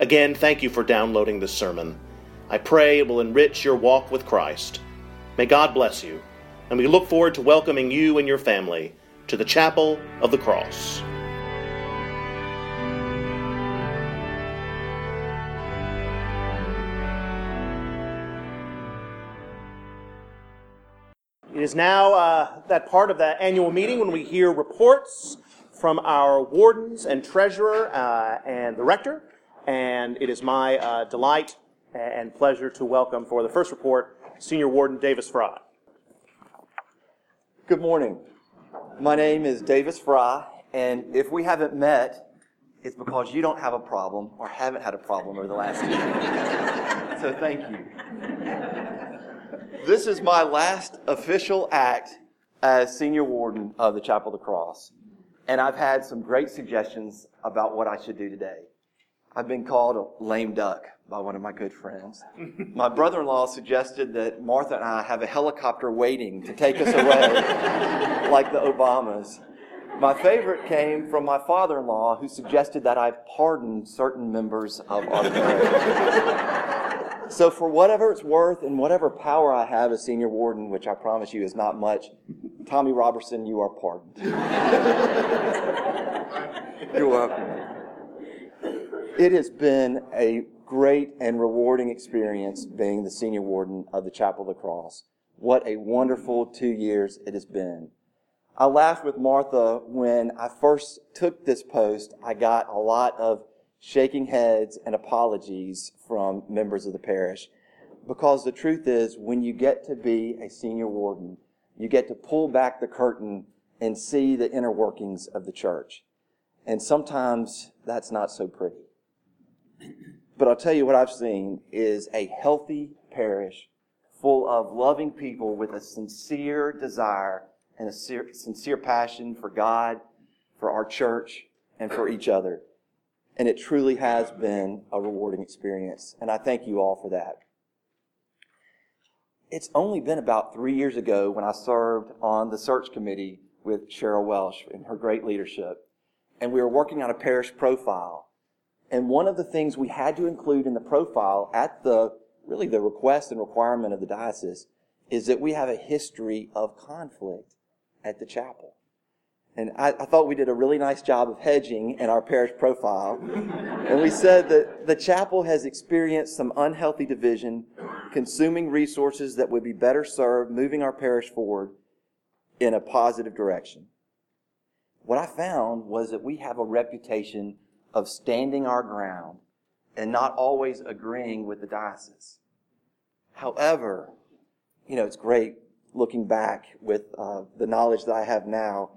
Again, thank you for downloading this sermon. I pray it will enrich your walk with Christ. May God bless you, and we look forward to welcoming you and your family to the Chapel of the Cross. It is now uh, that part of the annual meeting when we hear reports from our wardens and treasurer uh, and the rector. And it is my uh, delight and pleasure to welcome for the first report Senior Warden Davis Fry. Good morning. My name is Davis Fry, and if we haven't met, it's because you don't have a problem or haven't had a problem over the last year. so thank you. This is my last official act as senior warden of the Chapel of the Cross, and I've had some great suggestions about what I should do today. I've been called a lame duck by one of my good friends. my brother in law suggested that Martha and I have a helicopter waiting to take us away, like the Obamas. My favorite came from my father in law, who suggested that I pardon certain members of our parish. so, for whatever it's worth and whatever power I have as senior warden, which I promise you is not much, Tommy Robertson, you are pardoned. You're welcome. It has been a great and rewarding experience being the senior warden of the Chapel of the Cross. What a wonderful two years it has been. I laughed with Martha when I first took this post. I got a lot of shaking heads and apologies from members of the parish because the truth is, when you get to be a senior warden, you get to pull back the curtain and see the inner workings of the church. And sometimes that's not so pretty. But I'll tell you what I've seen is a healthy parish full of loving people with a sincere desire and a sincere passion for God, for our church, and for each other. And it truly has been a rewarding experience. And I thank you all for that. It's only been about three years ago when I served on the search committee with Cheryl Welch and her great leadership. And we were working on a parish profile. And one of the things we had to include in the profile at the really the request and requirement of the diocese is that we have a history of conflict at the chapel. And I, I, thought we did a really nice job of hedging in our parish profile. and we said that the chapel has experienced some unhealthy division, consuming resources that would be better served moving our parish forward in a positive direction. What I found was that we have a reputation of standing our ground and not always agreeing with the diocese. However, you know, it's great looking back with uh, the knowledge that I have now.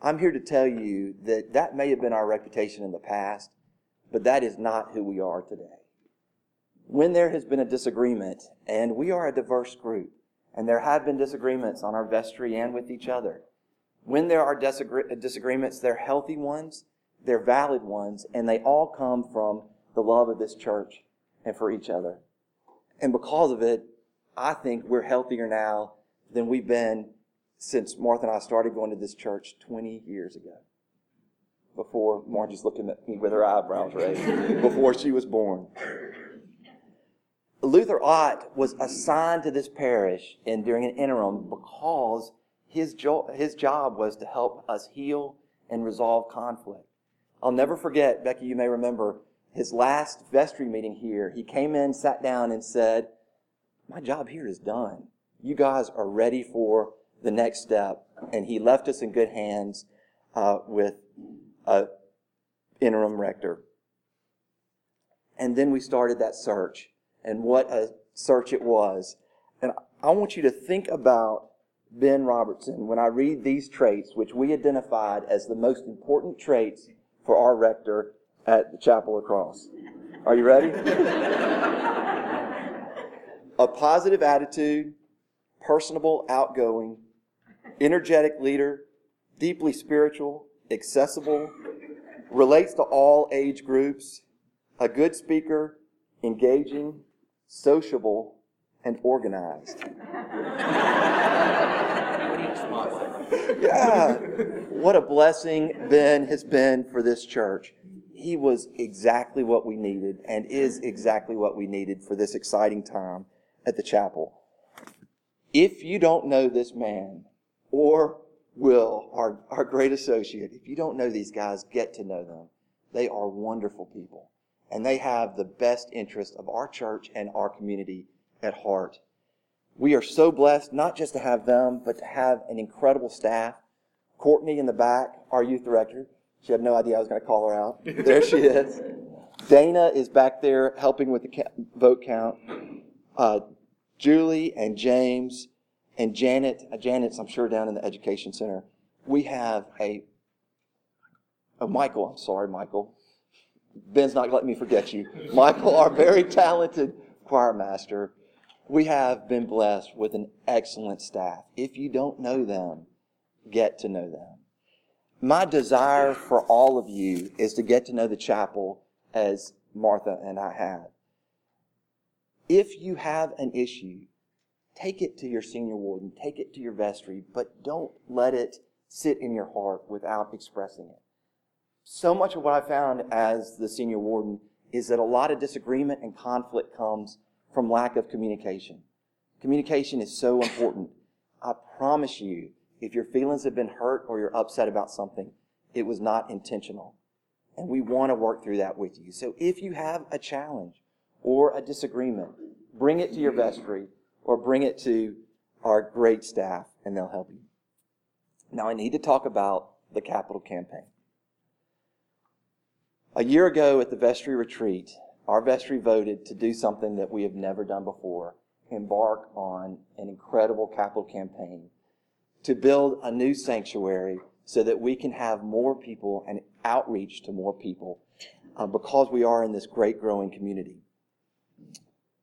I'm here to tell you that that may have been our reputation in the past, but that is not who we are today. When there has been a disagreement, and we are a diverse group, and there have been disagreements on our vestry and with each other, when there are disagreements, they're healthy ones, they're valid ones, and they all come from the love of this church and for each other. And because of it, I think we're healthier now than we've been since Martha and I started going to this church 20 years ago. Before Margie's looking at me with her eyebrows raised, before she was born. Luther Ott was assigned to this parish and during an interim because his, jo- his job was to help us heal and resolve conflict. I'll never forget, Becky, you may remember, his last vestry meeting here. He came in, sat down, and said, My job here is done. You guys are ready for the next step. And he left us in good hands uh, with an interim rector. And then we started that search. And what a search it was. And I want you to think about Ben Robertson when I read these traits, which we identified as the most important traits for our rector at the Chapel of Cross. Are you ready? a positive attitude, personable, outgoing, energetic leader, deeply spiritual, accessible, relates to all age groups, a good speaker, engaging, sociable, and organized. yeah. What a blessing Ben has been for this church. He was exactly what we needed and is exactly what we needed for this exciting time at the chapel. If you don't know this man or Will, our, our great associate, if you don't know these guys, get to know them. They are wonderful people and they have the best interest of our church and our community at heart. We are so blessed not just to have them, but to have an incredible staff. Courtney in the back, our youth director. She had no idea I was going to call her out. There she is. Dana is back there helping with the vote count. Uh, Julie and James and Janet. Uh, Janet's, I'm sure, down in the education center. We have a, oh, Michael. I'm sorry, Michael. Ben's not letting me forget you. Michael, our very talented choir master. We have been blessed with an excellent staff. If you don't know them, get to know them. My desire for all of you is to get to know the chapel as Martha and I have. If you have an issue, take it to your senior warden, take it to your vestry, but don't let it sit in your heart without expressing it. So much of what I found as the senior warden is that a lot of disagreement and conflict comes from lack of communication. Communication is so important. I promise you, if your feelings have been hurt or you're upset about something, it was not intentional. And we want to work through that with you. So if you have a challenge or a disagreement, bring it to your vestry or bring it to our great staff and they'll help you. Now I need to talk about the capital campaign. A year ago at the vestry retreat, our vestry voted to do something that we have never done before embark on an incredible capital campaign to build a new sanctuary so that we can have more people and outreach to more people uh, because we are in this great growing community.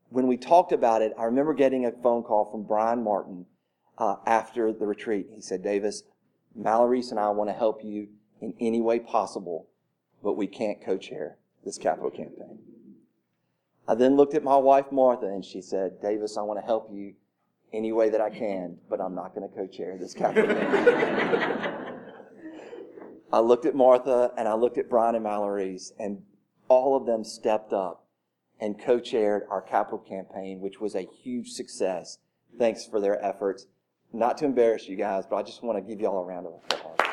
When we talked about it, I remember getting a phone call from Brian Martin uh, after the retreat. He said, Davis, Mallory's and I want to help you in any way possible but we can't co-chair this capital campaign. I then looked at my wife, Martha, and she said, Davis, I want to help you any way that I can, but I'm not going to co-chair this capital campaign. I looked at Martha and I looked at Brian and Mallory's, and all of them stepped up and co-chaired our capital campaign, which was a huge success. Thanks for their efforts. Not to embarrass you guys, but I just want to give you all a round of applause.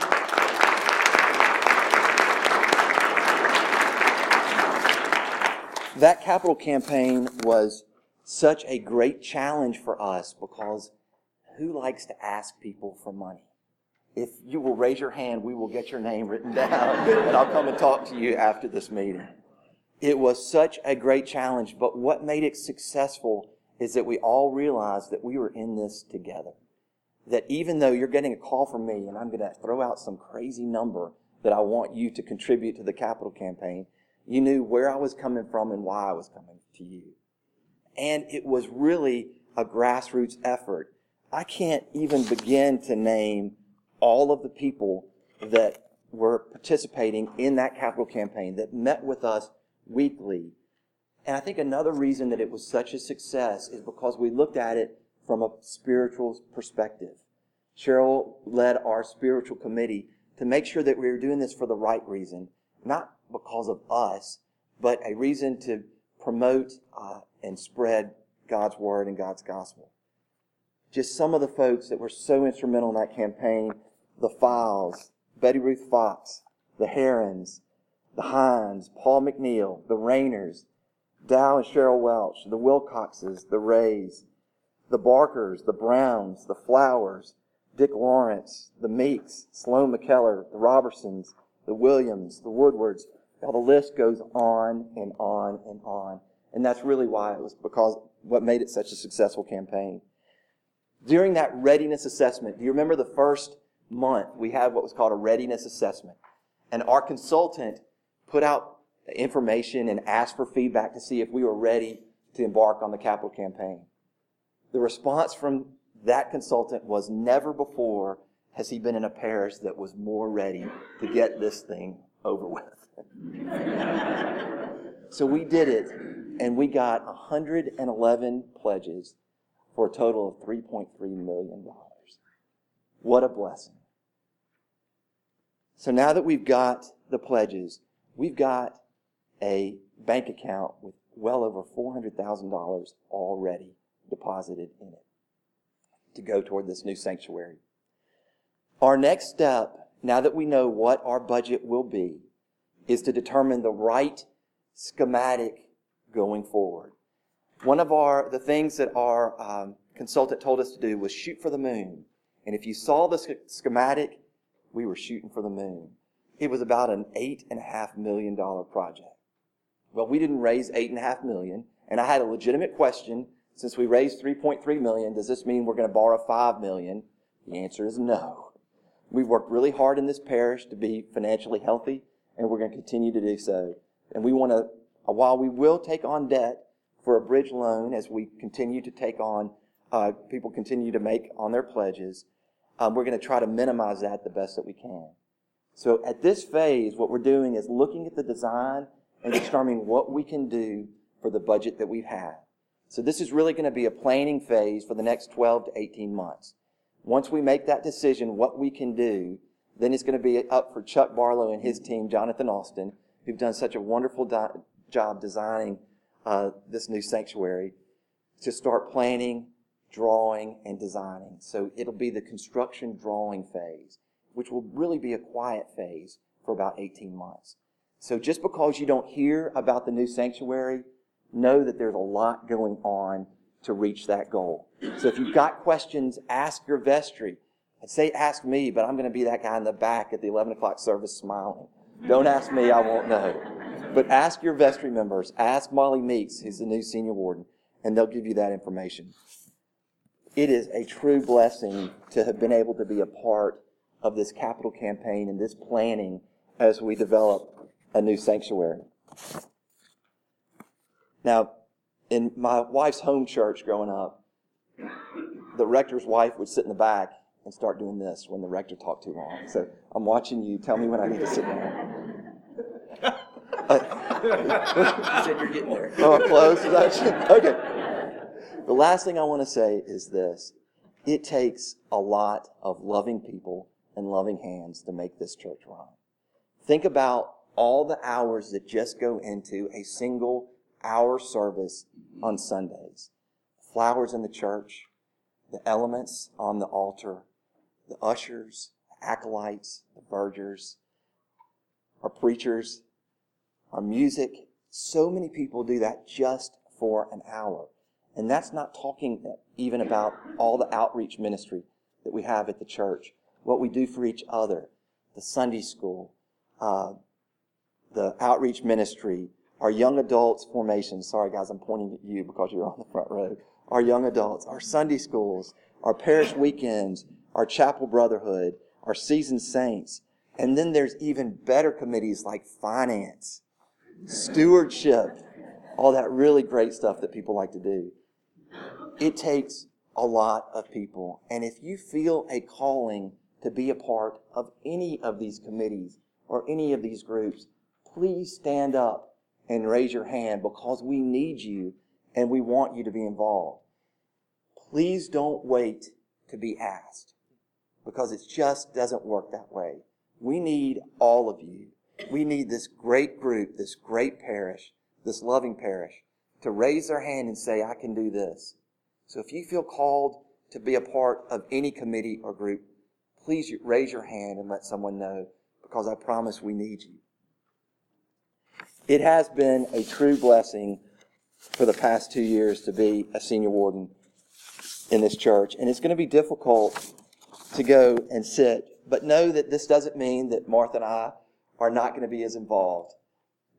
That capital campaign was such a great challenge for us because who likes to ask people for money? If you will raise your hand, we will get your name written down and I'll come and talk to you after this meeting. It was such a great challenge, but what made it successful is that we all realized that we were in this together. That even though you're getting a call from me and I'm going to throw out some crazy number that I want you to contribute to the capital campaign, you knew where I was coming from and why I was coming to you. And it was really a grassroots effort. I can't even begin to name all of the people that were participating in that capital campaign that met with us weekly. And I think another reason that it was such a success is because we looked at it from a spiritual perspective. Cheryl led our spiritual committee to make sure that we were doing this for the right reason, not because of us, but a reason to promote uh, and spread God's word and God's gospel. Just some of the folks that were so instrumental in that campaign the Files, Betty Ruth Fox, the Herons, the Hines, Paul McNeil, the Rainers, Dow and Cheryl Welch, the Wilcoxes, the Rays, the Barkers, the Browns, the Flowers, Dick Lawrence, the Meeks, Sloan McKellar, the Robertsons, the Williams, the Woodwards. The list goes on and on and on. And that's really why it was because what made it such a successful campaign. During that readiness assessment, do you remember the first month we had what was called a readiness assessment? And our consultant put out information and asked for feedback to see if we were ready to embark on the capital campaign. The response from that consultant was never before has he been in a parish that was more ready to get this thing over with. So we did it, and we got 111 pledges for a total of $3.3 million. What a blessing. So now that we've got the pledges, we've got a bank account with well over $400,000 already deposited in it to go toward this new sanctuary. Our next step, now that we know what our budget will be, is to determine the right schematic going forward. One of our the things that our um, consultant told us to do was shoot for the moon. And if you saw the schematic, we were shooting for the moon. It was about an eight and a half million dollar project. Well, we didn't raise eight and a half million, and I had a legitimate question. Since we raised 3.3 million, does this mean we're going to borrow 5 million? The answer is no. We've worked really hard in this parish to be financially healthy, and we're going to continue to do so. And we want to, while we will take on debt for a bridge loan as we continue to take on, uh, people continue to make on their pledges, um, we're going to try to minimize that the best that we can. So at this phase, what we're doing is looking at the design and determining what we can do for the budget that we've had. So this is really going to be a planning phase for the next 12 to 18 months. Once we make that decision, what we can do, then it's going to be up for Chuck Barlow and his team, Jonathan Austin, who've done such a wonderful di- job designing uh, this new sanctuary, to start planning, drawing, and designing. So it'll be the construction drawing phase, which will really be a quiet phase for about 18 months. So just because you don't hear about the new sanctuary, know that there's a lot going on to reach that goal. So if you've got questions, ask your vestry. I'd say ask me, but I'm going to be that guy in the back at the 11 o'clock service smiling. Don't ask me, I won't know. But ask your vestry members. Ask Molly Meeks, who's the new senior warden, and they'll give you that information. It is a true blessing to have been able to be a part of this capital campaign and this planning as we develop a new sanctuary. Now, in my wife's home church growing up, the rector's wife would sit in the back and start doing this when the rector talked too long. So I'm watching you. Tell me when I need to sit down. You said you're getting there. Oh, close. okay. The last thing I want to say is this: it takes a lot of loving people and loving hands to make this church run. Think about all the hours that just go into a single hour service on Sundays. Flowers in the church, the elements on the altar, the ushers, the acolytes, the vergers, our preachers, our music. So many people do that just for an hour. And that's not talking even about all the outreach ministry that we have at the church, what we do for each other, the Sunday school, uh, the outreach ministry, our young adults formation. Sorry, guys, I'm pointing at you because you're on the front row. Our young adults, our Sunday schools, our parish weekends, our chapel brotherhood, our seasoned saints. And then there's even better committees like finance, stewardship, all that really great stuff that people like to do. It takes a lot of people. And if you feel a calling to be a part of any of these committees or any of these groups, please stand up and raise your hand because we need you and we want you to be involved. Please don't wait to be asked because it just doesn't work that way. We need all of you. We need this great group, this great parish, this loving parish to raise their hand and say, I can do this. So if you feel called to be a part of any committee or group, please raise your hand and let someone know because I promise we need you. It has been a true blessing for the past two years to be a senior warden in this church. And it's going to be difficult to go and sit, but know that this doesn't mean that Martha and I are not going to be as involved.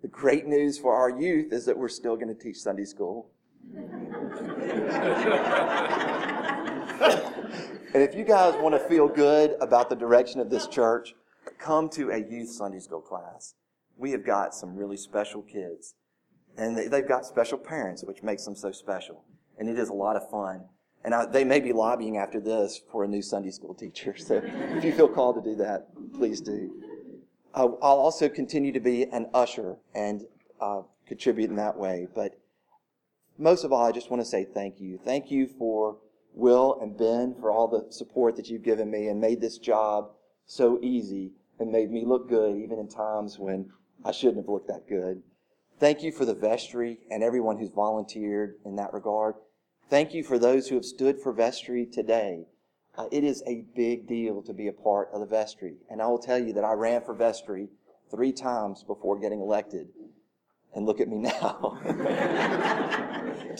The great news for our youth is that we're still going to teach Sunday school. and if you guys want to feel good about the direction of this church, come to a youth Sunday school class we have got some really special kids. And they, they've got special parents, which makes them so special. And it is a lot of fun. And I, they may be lobbying after this for a new Sunday school teacher. So if you feel called to do that, please do. Uh, I'll also continue to be an usher and uh, contribute in that way. But most of all, I just want to say thank you. Thank you for Will and Ben for all the support that you've given me and made this job so easy and made me look good even in times when I shouldn't have looked that good. Thank you for the vestry and everyone who's volunteered in that regard. Thank you for those who have stood for vestry today. Uh, it is a big deal to be a part of the vestry. And I will tell you that I ran for vestry three times before getting elected. And look at me now.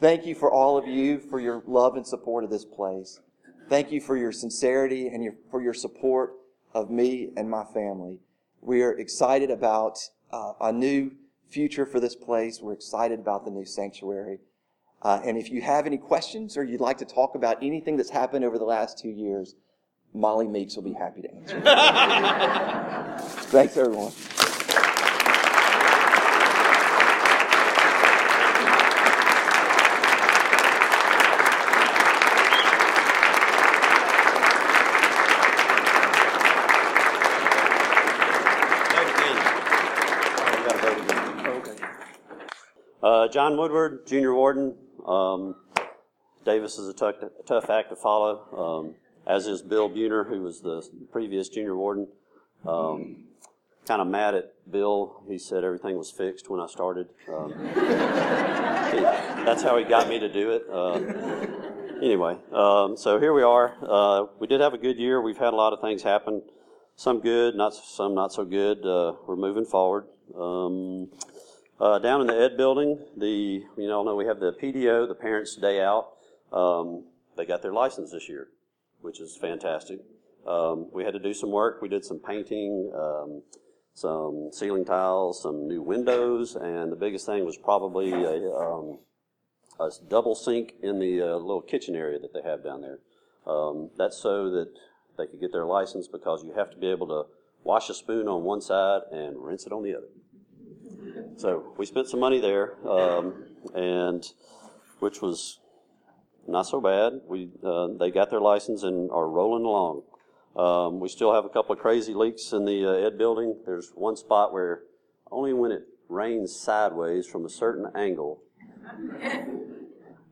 Thank you for all of you for your love and support of this place. Thank you for your sincerity and your, for your support of me and my family. We are excited about uh, a new future for this place. We're excited about the new sanctuary. Uh, and if you have any questions or you'd like to talk about anything that's happened over the last two years, Molly Meeks will be happy to answer. Thanks, everyone. Uh, John Woodward, Junior Warden. Um, Davis is a tough, tough act to follow, um, as is Bill Buhner, who was the previous Junior Warden. Um, kind of mad at Bill. He said everything was fixed when I started. Um, that's how he got me to do it. Uh, anyway, um, so here we are. Uh, we did have a good year. We've had a lot of things happen. Some good, not some not so good. Uh, we're moving forward. Uh, down in the Ed building, the you all know we have the PDO, the Parents' Day Out. Um, they got their license this year, which is fantastic. Um, we had to do some work. We did some painting, um, some ceiling tiles, some new windows, and the biggest thing was probably a, um, a double sink in the uh, little kitchen area that they have down there. Um, that's so that they could get their license because you have to be able to wash a spoon on one side and rinse it on the other. So we spent some money there, um, and which was not so bad. We uh, they got their license and are rolling along. Um, we still have a couple of crazy leaks in the uh, Ed building. There's one spot where only when it rains sideways from a certain angle,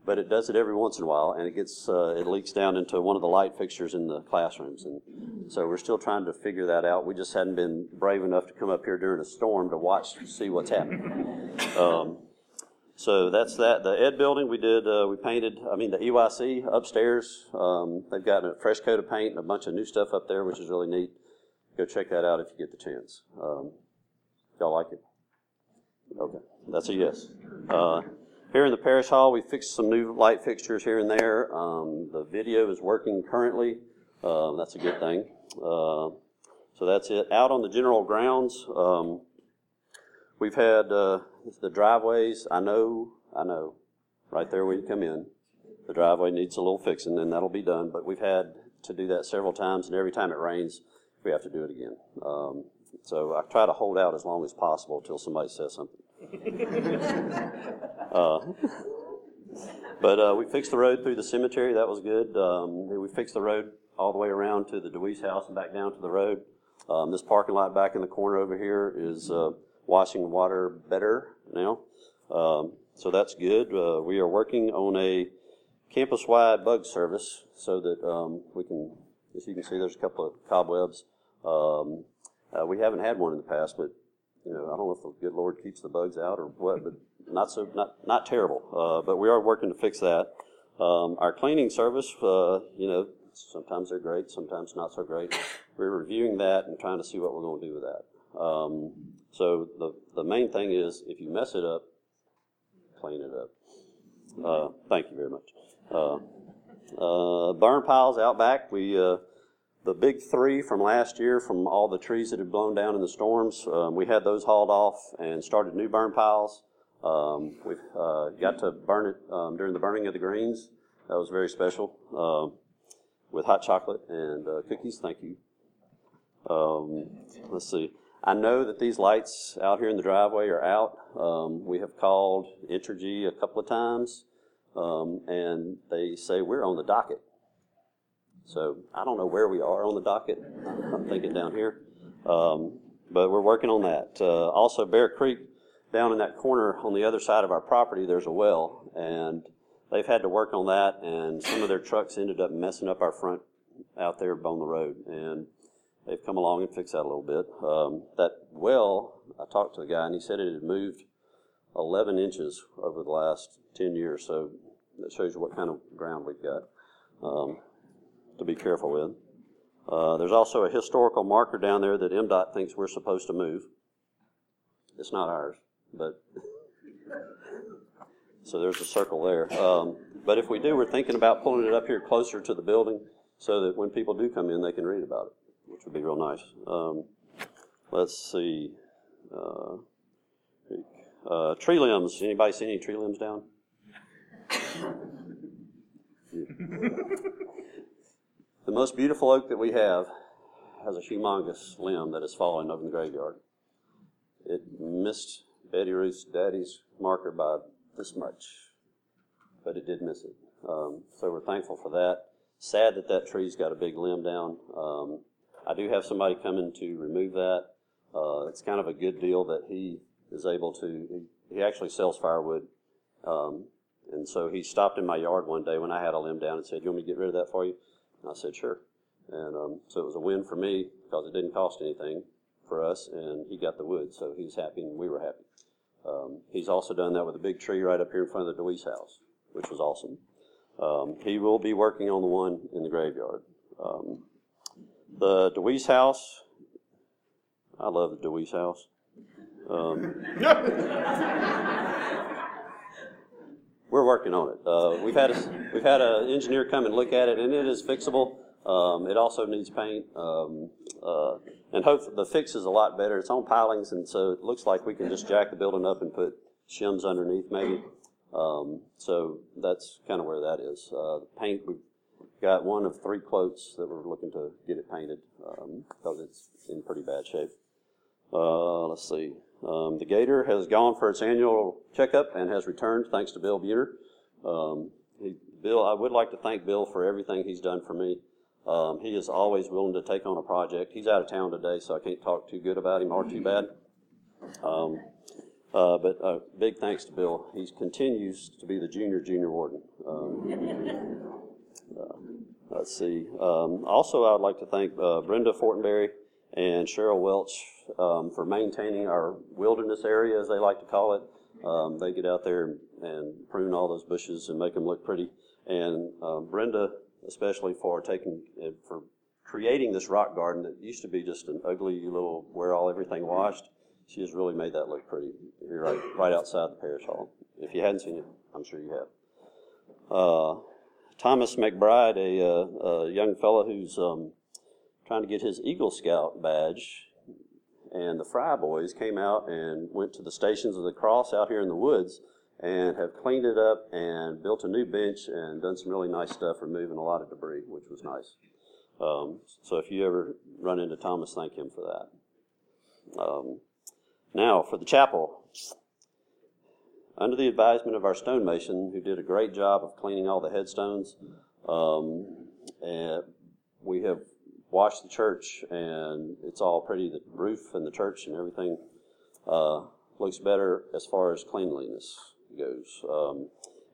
but it does it every once in a while, and it gets uh, it leaks down into one of the light fixtures in the classrooms, and so we're still trying to figure that out. We just hadn't been brave enough to come up here during a storm to watch to see what's happening. Um, so that's that. The Ed building, we did, uh, we painted, I mean, the EYC upstairs. Um, they've got a fresh coat of paint and a bunch of new stuff up there, which is really neat. Go check that out if you get the chance. Um, y'all like it? Okay, that's a yes. Uh, here in the parish hall, we fixed some new light fixtures here and there. Um, the video is working currently. Uh, that's a good thing. Uh, so that's it. Out on the general grounds, um, we've had uh, the driveways. I know, I know, right there when you come in, the driveway needs a little fixing, and that'll be done. But we've had to do that several times, and every time it rains, we have to do it again. Um, so I try to hold out as long as possible until somebody says something. uh, but uh, we fixed the road through the cemetery. That was good. Um, we fixed the road all the way around to the DeWeese house and back down to the road. Um, this parking lot back in the corner over here is uh, washing water better now. Um, so that's good. Uh, we are working on a campus-wide bug service so that um, we can, as you can see, there's a couple of cobwebs. Um, uh, we haven't had one in the past, but you know, I don't know if the good Lord keeps the bugs out or what, but not so, not not terrible. Uh, but we are working to fix that. Um, our cleaning service, uh, you know, Sometimes they're great, sometimes not so great. We're reviewing that and trying to see what we're going to do with that. Um, so the the main thing is if you mess it up, clean it up. Uh, thank you very much. Uh, uh, burn piles out back. We uh, the big three from last year from all the trees that had blown down in the storms. Um, we had those hauled off and started new burn piles. Um, we uh, got to burn it um, during the burning of the greens. That was very special. With hot chocolate and uh, cookies. Thank you. Um, let's see. I know that these lights out here in the driveway are out. Um, we have called Entergy a couple of times, um, and they say we're on the docket. So I don't know where we are on the docket. I'm thinking down here. Um, but we're working on that. Uh, also, Bear Creek, down in that corner on the other side of our property, there's a well, and they've had to work on that, and some of their trucks ended up messing up our front out there on the road, and they've come along and fixed that a little bit. Um, that well, I talked to the guy, and he said it had moved 11 inches over the last 10 years, so that shows you what kind of ground we've got um, to be careful with. Uh, there's also a historical marker down there that MDOT thinks we're supposed to move. It's not ours, but so there's a circle there. Um, but if we do, we're thinking about pulling it up here closer to the building so that when people do come in, they can read about it, which would be real nice. Um, let's see. Uh, uh, tree limbs. Anybody see any tree limbs down? the most beautiful oak that we have has a humongous limb that has fallen over in the graveyard. It missed Betty Ruth's daddy's marker by this much, but it did miss it. Um, so we're thankful for that. Sad that that tree's got a big limb down. Um, I do have somebody coming to remove that. Uh, it's kind of a good deal that he is able to. He, he actually sells firewood, um, and so he stopped in my yard one day when I had a limb down and said, "You want me to get rid of that for you?" And I said, "Sure." And um, so it was a win for me because it didn't cost anything for us, and he got the wood, so he's happy and we were happy. Um, he's also done that with a big tree right up here in front of the DeWeese house, which was awesome. Um, he will be working on the one in the graveyard. Um, the DeWeese house, I love the DeWeese house. Um, we're working on it. Uh, we've had a, we've had an engineer come and look at it, and it is fixable. Um, it also needs paint, um, uh, and hope the fix is a lot better. It's on pilings, and so it looks like we can just jack the building up and put shims underneath, maybe. Um, so that's kind of where that is. Uh, the paint, we've got one of three quotes that we're looking to get it painted because it's in pretty bad shape. Uh, let's see. Um, the Gator has gone for its annual checkup and has returned, thanks to Bill Buter. Um, he, Bill, I would like to thank Bill for everything he's done for me. Um, he is always willing to take on a project. He's out of town today, so I can't talk too good about him or too bad. Um, uh, but uh, big thanks to Bill. He continues to be the junior junior warden. Um, uh, let's see. Um, also, I would like to thank uh, Brenda Fortenberry and Cheryl Welch um, for maintaining our wilderness area, as they like to call it. Um, they get out there and, prune all those bushes and make them look pretty. And Brenda, especially for taking uh, for creating this rock garden that used to be just an ugly little where all everything washed. She has really made that look pretty. Right, right outside the parish hall. If you hadn't seen it, I'm sure you have. Uh, Thomas McBride, a, uh, a young fellow who's um, trying to get his Eagle Scout badge, and the Fry boys came out and went to the Stations of the Cross out here in the woods and have cleaned it up and built a new bench and done some really nice stuff, removing a lot of debris, which was nice. Um, so if you ever run into Thomas, thank him for that. Um, now for the chapel. Under the advisement of our stonemason, who did a great job of cleaning all the headstones, um, and we have washed the church, and it's all pretty. The roof and the church and everything uh, looks better as far as cleanliness goes, um,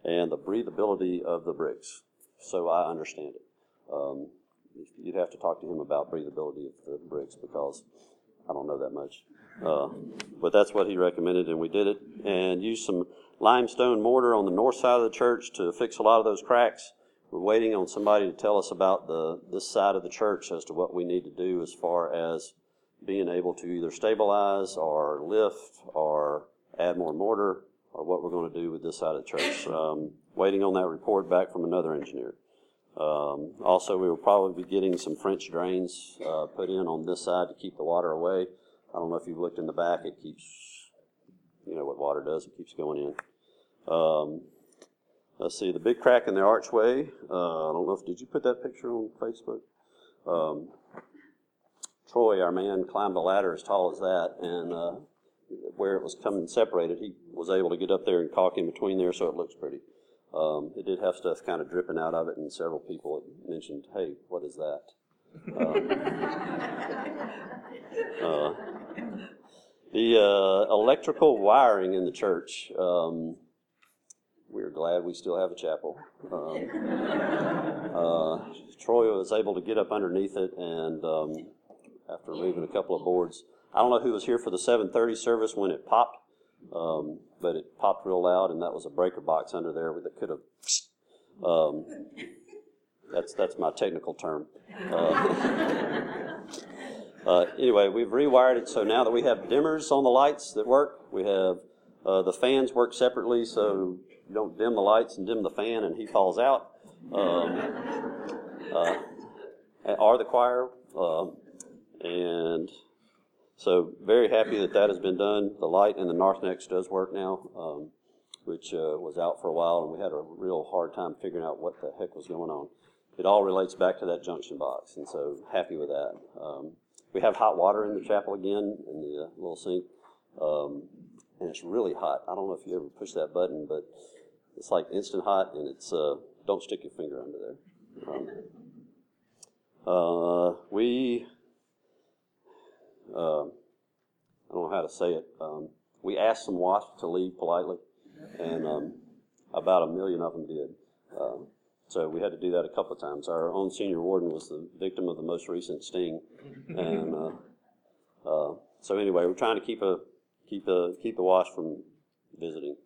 and the breathability of the bricks. So I understand it. Um, you'd have to talk to him about breathability of the bricks because I don't know that much. Uh, but that's what he recommended, and we did it. And used some limestone mortar on the north side of the church to fix a lot of those cracks. We're waiting on somebody to tell us about the this side of the church as to what we need to do as far as being able to either stabilize or lift or add more mortar or what we're going to do with this side of the church. Um, waiting on that report back from another engineer. Um, also, we will probably be getting some French drains uh, put in on this side to keep the water away. I don't know if you've looked in the back, it keeps, you know what water does, it keeps going in. Um, let's see, the big crack in the archway. Uh, I don't know if, did you put that picture on Facebook? Um, Troy, our man, climbed a ladder as tall as that, and uh, where it was coming separated, he was able to get up there and caulk in between there, so it looks pretty. Um, it did have stuff kind of dripping out of it, and several people mentioned, "Hey, what is that?" Um, uh, the uh, electrical wiring in the church. Um, we're glad we still have a chapel. Um, uh, Troy was able to get up underneath it, and um, after removing a couple of boards, I don't know who was here for the 7:30 service when it popped, um, but it popped real loud, and that was a breaker box under there that could have. Um, that's that's my technical term. Uh, uh, anyway, we've rewired it so now that we have dimmers on the lights that work. We have uh, the fans work separately, so you don't dim the lights and dim the fan, and he falls out. Um, uh, the choir, um, and so very happy that that has been done. The light in the narthex does work now, um, which uh, was out for a while, and we had a real hard time figuring out what the heck was going on. It all relates back to that junction box, and so happy with that. Um, we have hot water in the chapel again in the uh, little sink, um, and it's really hot. I don't know if you ever push that button, but it's like instant hot, and it's uh, don't stick your finger under there. Um, uh, we uh, I don't know how to say it. Um, we asked some wasps to leave politely, and um, about a million of them did. Uh, so we had to do that a couple of times. Our own senior warden was the victim of the most recent sting, and uh, uh, so anyway, we're trying to keep a keep a keep the wasp from visiting,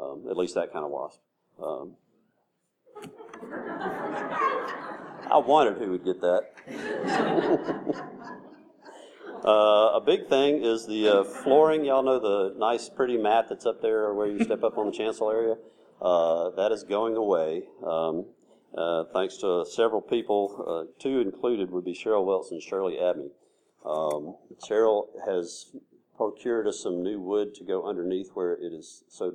um, at least that kind of wasp. Um, I wondered who would get that. Uh, a big thing is the uh, flooring. Y'all know the nice, pretty mat that's up there where you step up on the chancel area? Uh, that is going away. Um, uh, thanks to several people, uh, two included would be Cheryl Welch and Shirley Abney. Um, Cheryl has procured us some new wood to go underneath where it is so,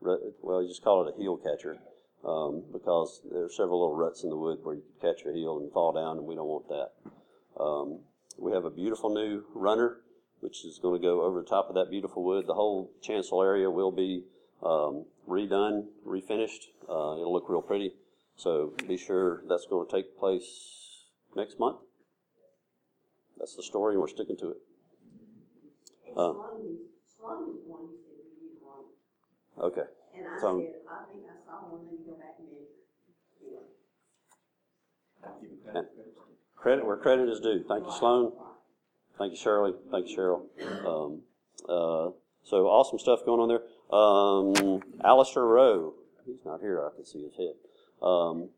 well, you just call it a heel catcher. Um, because there are several little ruts in the wood where you can catch your heel and fall down, and we don't want that. Um, we have a beautiful new runner, which is going to go over the top of that beautiful wood. The whole chancel area will be um, redone, refinished. Uh, it'll look real pretty. So be sure that's going to take place next month. That's the story, and we're sticking to it. Uh, okay. And I So- said, I think I saw one, let me go back and measure. Credit where credit is due. Thank you, Sloan. Thank you, Shirley. Thank you, Cheryl. Um, uh, so awesome stuff going on there. Um, Alistair Rowe, he's not here. I can see his head. Um,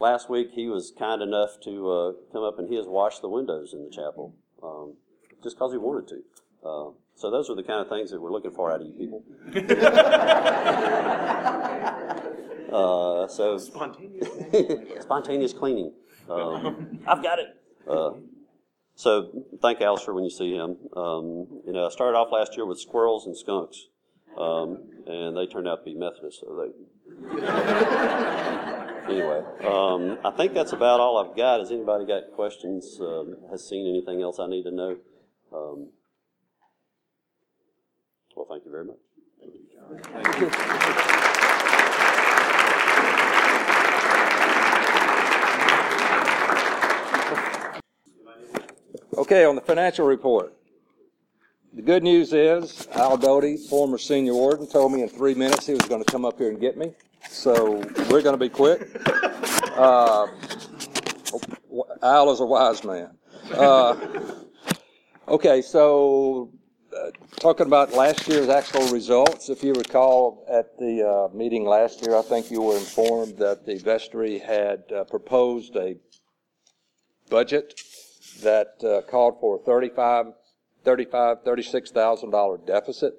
last week he was kind enough to uh, come up and he has washed the windows in the chapel um, just because he wanted to. Uh, so those are the kind of things that we're looking for out of you people. uh, so Spontaneous. spontaneous cleaning. Um, I've got it. Uh, so thank Alistair when you see him. Um, you know, I started off last year with squirrels and skunks, um, and they turned out to be Methodist. So they. anyway, um, I think that's about all I've got. Has anybody got questions? Um, has seen anything else I need to know? Um, well, thank you very much. Okay, on the financial report. The good news is Al Doty, former senior warden, told me in three minutes he was going to come up here and get me. So we're going to be quick. Uh, Al is a wise man. Uh, okay, so uh, talking about last year's actual results, if you recall at the uh, meeting last year, I think you were informed that the vestry had uh, proposed a budget that uh, called for a 35, 35 $36,000 deficit.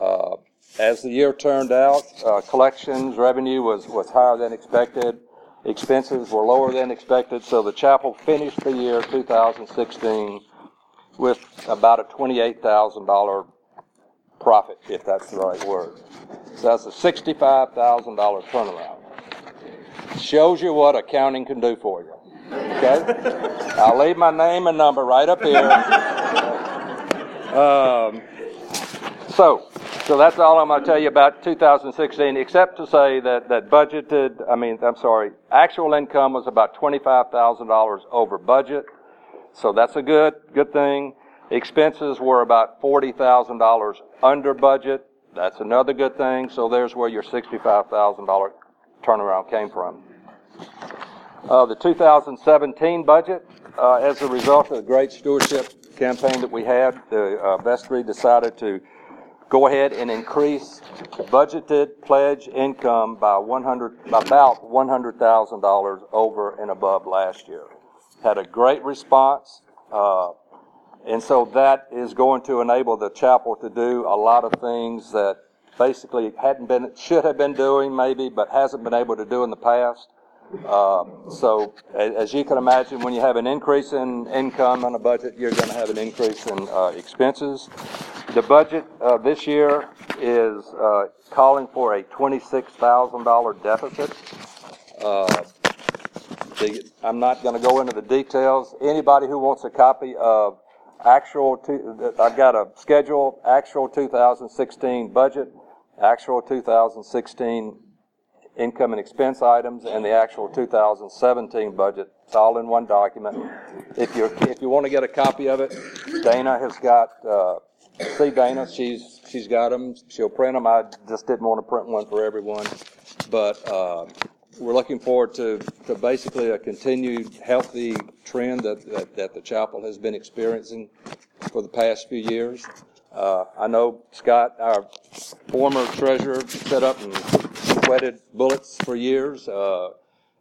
Uh, as the year turned out, uh, collections revenue was, was higher than expected. Expenses were lower than expected, so the chapel finished the year 2016 with about a $28,000 profit, if that's the right word. So that's a $65,000 turnaround. Shows you what accounting can do for you. Okay? I'll leave my name and number right up here. Um, so, so that's all I'm going to tell you about 2016, except to say that, that budgeted, I mean, I'm sorry, actual income was about $25,000 over budget. So that's a good, good thing. Expenses were about $40,000 under budget. That's another good thing. So there's where your $65,000 turnaround came from. Uh, the 2017 budget, uh, as a result of the great stewardship campaign that we had, the uh, vestry decided to go ahead and increase budgeted pledge income by 100, by about $100,000 over and above last year. Had a great response. Uh, and so that is going to enable the chapel to do a lot of things that basically hadn't been, should have been doing maybe, but hasn't been able to do in the past. Uh, so as you can imagine, when you have an increase in income on a budget, you're going to have an increase in uh, expenses. The budget uh, this year is uh, calling for a $26,000 deficit. Uh, the, I'm not going to go into the details. Anybody who wants a copy of actual, two, I've got a schedule, actual 2016 budget, actual 2016 income and expense items, and the actual 2017 budget. It's all in one document. If you if you want to get a copy of it, Dana has got. Uh, see Dana, she's she's got them. She'll print them. I just didn't want to print one for everyone, but uh, we're looking forward to, to basically a continued healthy trend that, that, that the chapel has been experiencing for the past few years. Uh, I know Scott, our former treasurer, set up and sweated bullets for years because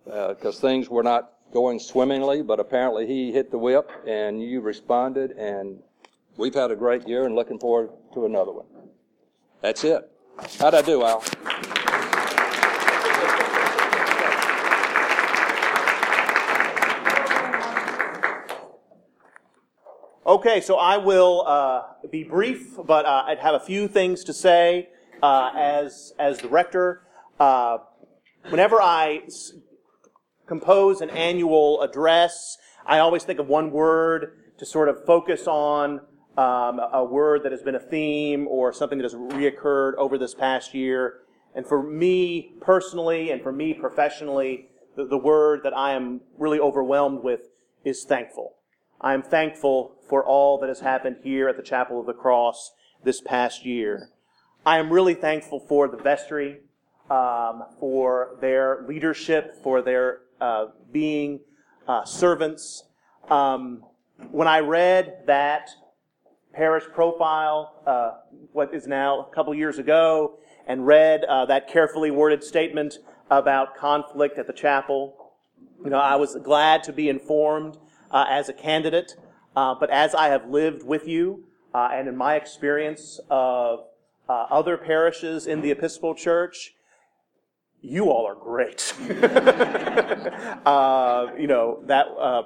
uh, uh, things were not going swimmingly, but apparently he hit the whip and you responded, and we've had a great year and looking forward to another one. That's it. How'd I do, Al? Okay, so I will uh, be brief, but uh, I'd have a few things to say uh, as as the rector. Uh, whenever I s- compose an annual address, I always think of one word to sort of focus on um, a word that has been a theme or something that has reoccurred over this past year. And for me personally, and for me professionally, the, the word that I am really overwhelmed with is thankful. I am thankful for all that has happened here at the Chapel of the Cross this past year. I am really thankful for the vestry, um, for their leadership, for their uh, being uh, servants. Um, when I read that parish profile, uh, what is now a couple years ago, and read uh, that carefully worded statement about conflict at the chapel, you know, I was glad to be informed uh, as a candidate uh, but as I have lived with you, uh, and in my experience of uh, other parishes in the Episcopal Church, you all are great. Uh, you know that uh,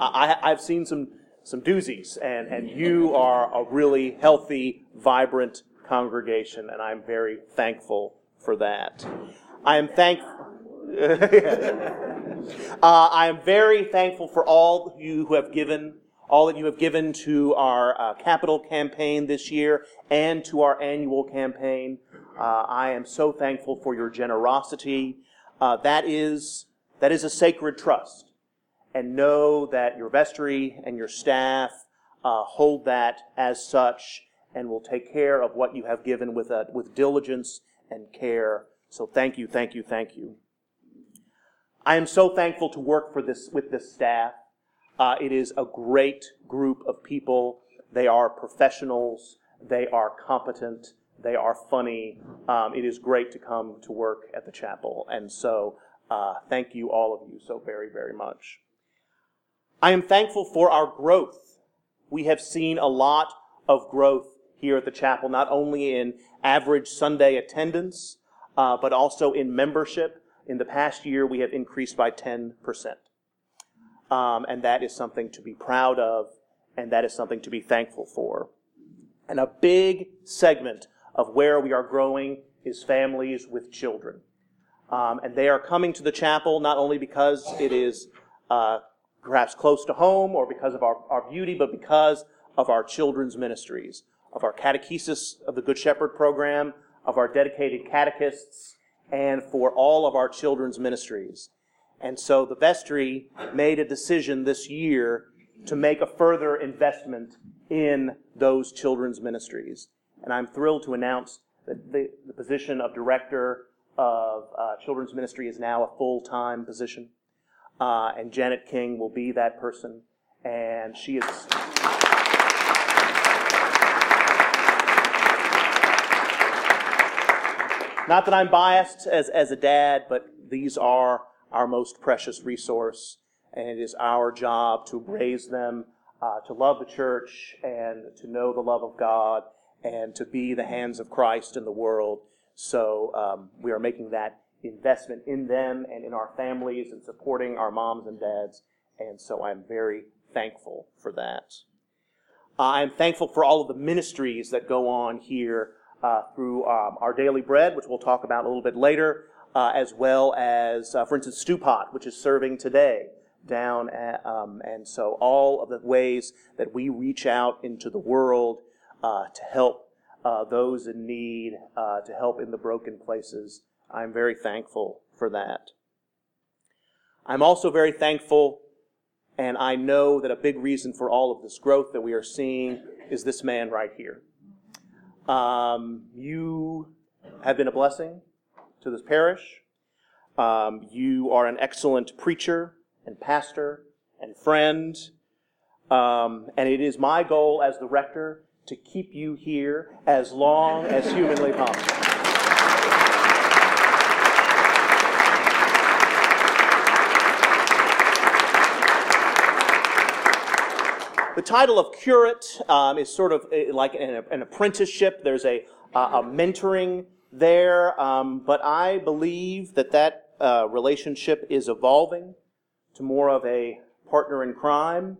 I, I've seen some some doozies, and and you are a really healthy, vibrant congregation, and I'm very thankful for that. I am thankful. Uh, I am very thankful for all you who have given all that you have given to our uh, capital campaign this year and to our annual campaign. Uh, I am so thankful for your generosity. Uh, that is that is a sacred trust, and know that your vestry and your staff uh, hold that as such, and will take care of what you have given with a, with diligence and care. So thank you, thank you, thank you. I am so thankful to work for this with this staff. Uh, it is a great group of people. They are professionals. They are competent. They are funny. Um, it is great to come to work at the chapel. And so, uh, thank you, all of you, so very, very much. I am thankful for our growth. We have seen a lot of growth here at the chapel, not only in average Sunday attendance, uh, but also in membership. In the past year, we have increased by 10%. Um, and that is something to be proud of, and that is something to be thankful for. And a big segment of where we are growing is families with children. Um, and they are coming to the chapel not only because it is uh, perhaps close to home or because of our, our beauty, but because of our children's ministries, of our catechesis of the Good Shepherd program, of our dedicated catechists, and for all of our children's ministries. And so the vestry made a decision this year to make a further investment in those children's ministries. And I'm thrilled to announce that the, the position of director of uh, children's ministry is now a full time position. Uh, and Janet King will be that person. And she is. Not that I'm biased as, as a dad, but these are our most precious resource, and it is our job to raise them uh, to love the church and to know the love of God and to be the hands of Christ in the world. So um, we are making that investment in them and in our families and supporting our moms and dads, and so I'm very thankful for that. I'm thankful for all of the ministries that go on here uh, through um, our daily bread, which we'll talk about a little bit later, uh, as well as, uh, for instance, Stew Pot, which is serving today down at, um, and so all of the ways that we reach out into the world uh, to help uh, those in need, uh, to help in the broken places. I'm very thankful for that. I'm also very thankful, and I know that a big reason for all of this growth that we are seeing is this man right here. Um, you have been a blessing to this parish. Um, you are an excellent preacher and pastor and friend. Um, and it is my goal as the rector to keep you here as long as humanly possible. The title of curate um, is sort of eh, like an, an apprenticeship. There's a, uh, a mentoring there, um, but I believe that that uh, relationship is evolving to more of a partner in crime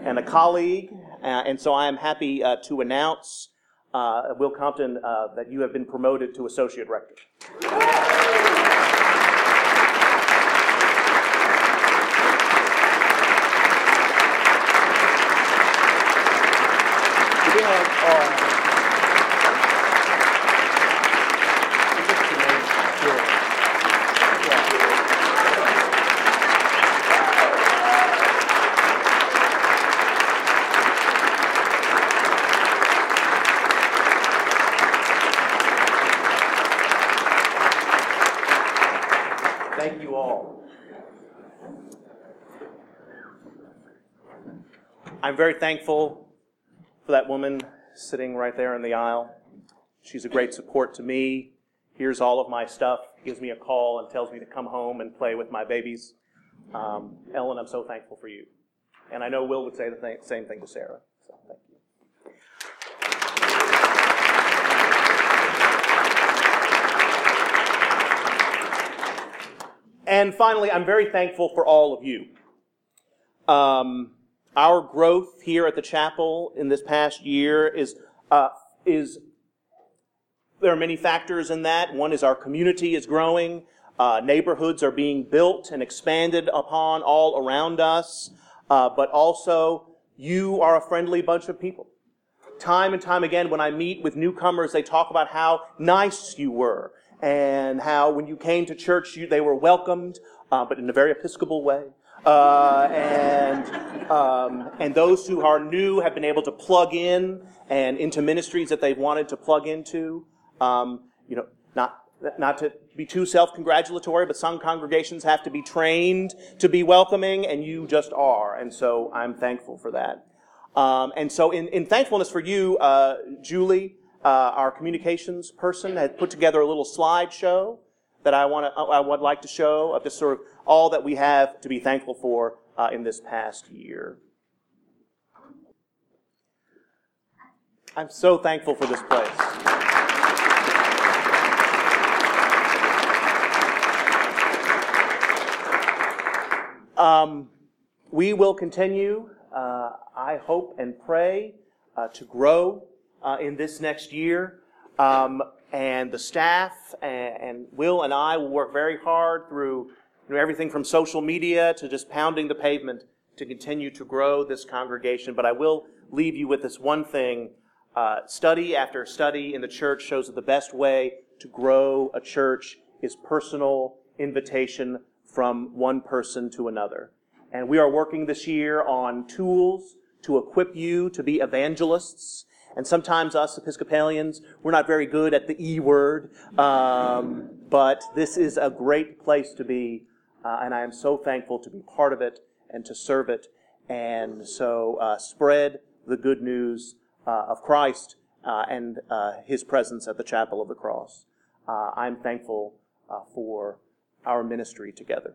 and a colleague. Uh, and so I am happy uh, to announce, uh, Will Compton, that you have been promoted to associate rector. Thank you all. I'm very thankful for that woman sitting right there in the aisle. She's a great support to me. hears all of my stuff, gives me a call, and tells me to come home and play with my babies. Um, Ellen, I'm so thankful for you. And I know Will would say the th- same thing to Sarah. So thank you. And finally, I'm very thankful for all of you. Um, our growth here at the chapel in this past year is uh, is there are many factors in that. One is our community is growing. Uh, neighborhoods are being built and expanded upon all around us. Uh, but also, you are a friendly bunch of people. Time and time again, when I meet with newcomers, they talk about how nice you were and how when you came to church, you, they were welcomed, uh, but in a very Episcopal way. Uh, and um, and those who are new have been able to plug in and into ministries that they've wanted to plug into. Um, you know, not not to be too self-congratulatory, but some congregations have to be trained to be welcoming, and you just are. And so I'm thankful for that. Um, and so, in, in thankfulness for you, uh, Julie, uh, our communications person, had put together a little slideshow that I want to, I would like to show of just sort of all that we have to be thankful for uh, in this past year. I'm so thankful for this place. Um, we will continue, uh, I hope and pray, uh, to grow uh, in this next year. Um, and the staff and, and, Will and I will work very hard through you know, everything from social media to just pounding the pavement to continue to grow this congregation. But I will leave you with this one thing. Uh, study after study in the church shows that the best way to grow a church is personal invitation from one person to another. And we are working this year on tools to equip you to be evangelists. And sometimes us Episcopalians, we're not very good at the E word, um, but this is a great place to be. Uh, and I am so thankful to be part of it and to serve it. And so uh, spread the good news uh, of Christ uh, and uh, his presence at the Chapel of the Cross. Uh, I'm thankful for our ministry together.